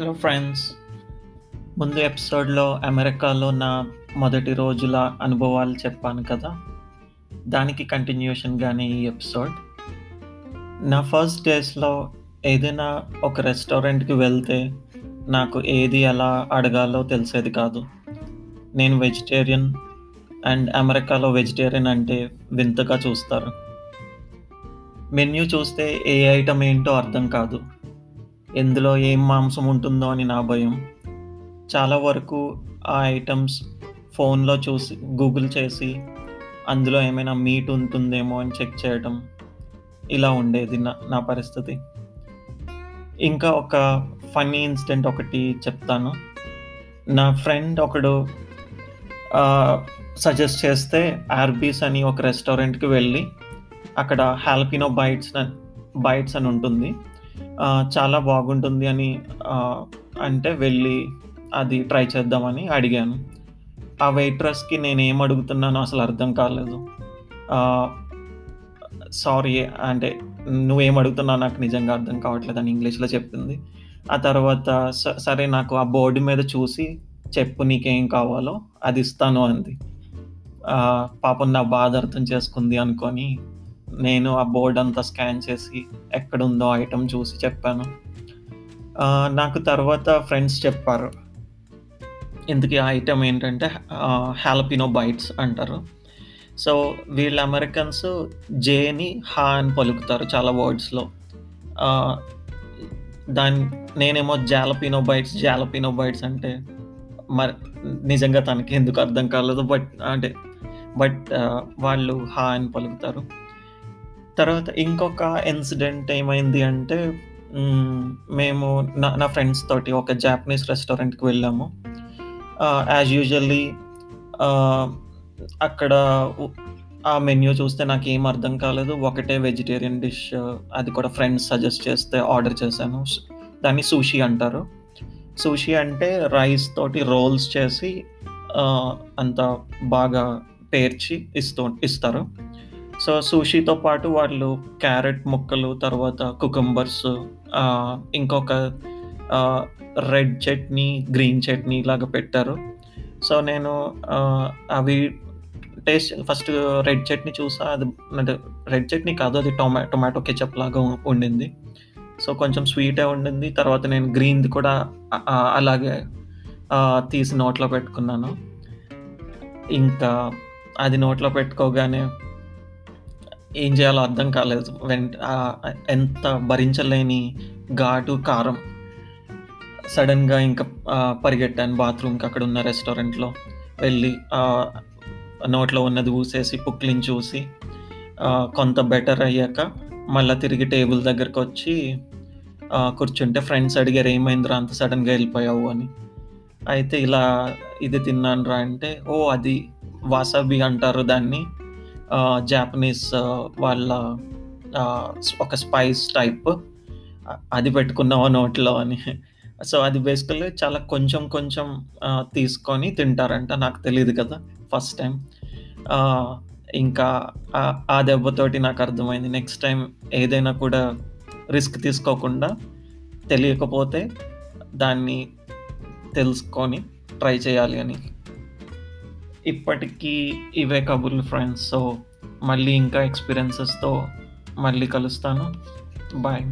Hello friends ముందు ఎపిసోడ్లో అమెరికాలో నా మొదటి రోజుల అనుభవాలు చెప్పాను కదా? దానికి కంటిన్యూషన్గానే ఈ ఎపిసోడ్. నా ఫస్ట్ డేస్లో ఏదైనా ఒక రెస్టారెంట్కి వెళ్తే నాకు ఏది ఎలా అడగాలో తెలిసేది కాదు. నేను వెజిటేరియన్ అండ్ అమెరికాలో వెజిటేరియన్ అంటే వింతగా చూస్తారు. మెన్యూ చూస్తే ఏ ఐటమ్ ఏంటో అర్థం కాదు. ఎందులో ఏం మాంసం ఉంటుందో అని నా భయం. చాలా వరకు ఆ ఐటమ్స్ ఫోన్లో చూసి గూగుల్ చేసి అందులో ఏమైనా మీట్ ఉంటుందేమో అని చెక్ చేయటం ఇలా ఉండేది నా నా పరిస్థితి. ఇంకా ఒక ఫన్నీ ఇన్సిడెంట్ ఒకటి చెప్తాను. నా ఫ్రెండ్ ఒకడు సజెస్ట్ చేస్తే ఆర్బీస్ అని ఒక రెస్టారెంట్కి వెళ్ళి అక్కడ హ్యాల్పినో బైట్స్ బైట్స్ అని ఉంటుంది. చాలా బాగుంటుంది అని అంటే వెళ్ళి అది ట్రై చేద్దామని అడిగాను. ఆ వెయిట్రస్కి నేను ఏం అడుగుతున్నానో అసలు అర్థం కాలేదు. సారీ అంటే నువ్వేం అడుగుతున్నావు నాకు నిజంగా అర్థం కావట్లేదు అని ఇంగ్లీష్లో చెప్పింది. ఆ తర్వాత "స- సరే నాకు ఆ బోర్డు మీద చూసి చెప్పు నీకేం కావాలో అది ఇస్తాను అంది. పాపం నా బాధ అర్థం చేసుకుంది అనుకొని నేను ఆ బోర్డ్ అంతా స్కాన్ చేసి ఎక్కడుందో ఐటమ్ చూసి చెప్పాను. నాకు తర్వాత ఫ్రెండ్స్ చెప్పారు. ఇంతకీ ఆ ఐటమ్ ఏంటంటే హ్యాలపినో బైట్స్ అంటారు. సో వీళ్ళు అమెరికన్స్ జేని హా అని పలుకుతారు చాలా వర్డ్స్లో. దాని నేనేమో జాలపినో బైట్స్ జాలపినో బైట్స్ అంటే మరి నిజంగా తనకి ఎందుకు అర్థం కాలేదు బట్ అంటే బట్ వాళ్ళు హా అని పలుకుతారు. తర్వాత ఇంకొక ఇన్సిడెంట్ ఏమైంది అంటే మేము నా నా ఫ్రెండ్స్ తోటి ఒక జాపనీస్ రెస్టారెంట్కి వెళ్ళాము. యాజ్ యూజువల్లీ అక్కడ ఆ మెన్యూ చూస్తే నాకు ఏం అర్థం కాలేదు. ఒకటే వెజిటేరియన్ డిష్ అది కూడా ఫ్రెండ్స్ సజెస్ట్ చేస్తే ఆర్డర్ చేశాను. దాన్ని సూషి అంటారు. సూషి అంటే రైస్ తోటి రోల్స్ చేసి అంత బాగా పేర్చి ఇస్తూ ఇస్తారు. సో సూషీతో పాటు వాళ్ళు క్యారెట్ ముక్కలు తర్వాత కుకుంబర్స్ ఇంకొక రెడ్ చట్నీ గ్రీన్ చట్నీ లాగా పెట్టారు. సో నేను అవి టేస్ట్ ఫస్ట్ రెడ్ చట్నీ చూసా అది రెడ్ చట్నీ కాదు అది టొమా టొమాటో కెచప్ లాగా ఉండింది. సో కొంచెం స్వీటే ఉండింది. తర్వాత నేను గ్రీన్ది కూడా అలాగే తీసి నోట్లో పెట్టుకున్నాను. ఇంకా అది నోట్లో పెట్టుకోగానే ఏం చేయాలో అర్థం కాలేదు. వెంట ఎంత భరించలేని ఘాటు కారం. సడన్గా ఇంకా పరిగెట్టాను బాత్రూమ్కి అక్కడ ఉన్న రెస్టారెంట్లో. వెళ్ళి నోట్లో ఉన్నది ఊసేసి పుక్లిని చూసి కొంత బెటర్ అయ్యాక మళ్ళీ తిరిగి టేబుల్ దగ్గరకు వచ్చి కూర్చుంటే ఫ్రెండ్స్ అడిగారు ఏమైందిరా అంత సడన్గా వెళ్ళిపోయావు? అని. అయితే ఇలా ఇది తిన్నాను రా అంటే ఓ అది వాసాబి అంటారు దాన్ని. జాపనీస్ వాళ్ళ ఒక స్పైస్ టైప్ అది పెట్టుకున్నావా నోట్లో అని. సో అది బేసికల్లీ చాలా కొంచెం కొంచెం తీసుకొని తింటారంట. నాకు తెలియదు కదా ఫస్ట్ టైం ఇంకా ఆ దెబ్బతోటి నాకు అర్థమైంది. నెక్స్ట్ టైం ఏదైనా కూడా రిస్క్ తీసుకోకుండా తెలియకపోతే దాన్ని తెలుసుకొని ట్రై చేయాలి అని. ఇప్పటికీ ఇవే కబుర్లు ఫ్రెండ్స్ సో మళ్ళీ ఇంకా ఎక్స్పీరియన్సెస్తో మళ్ళీ కలుస్తాను. బాయ్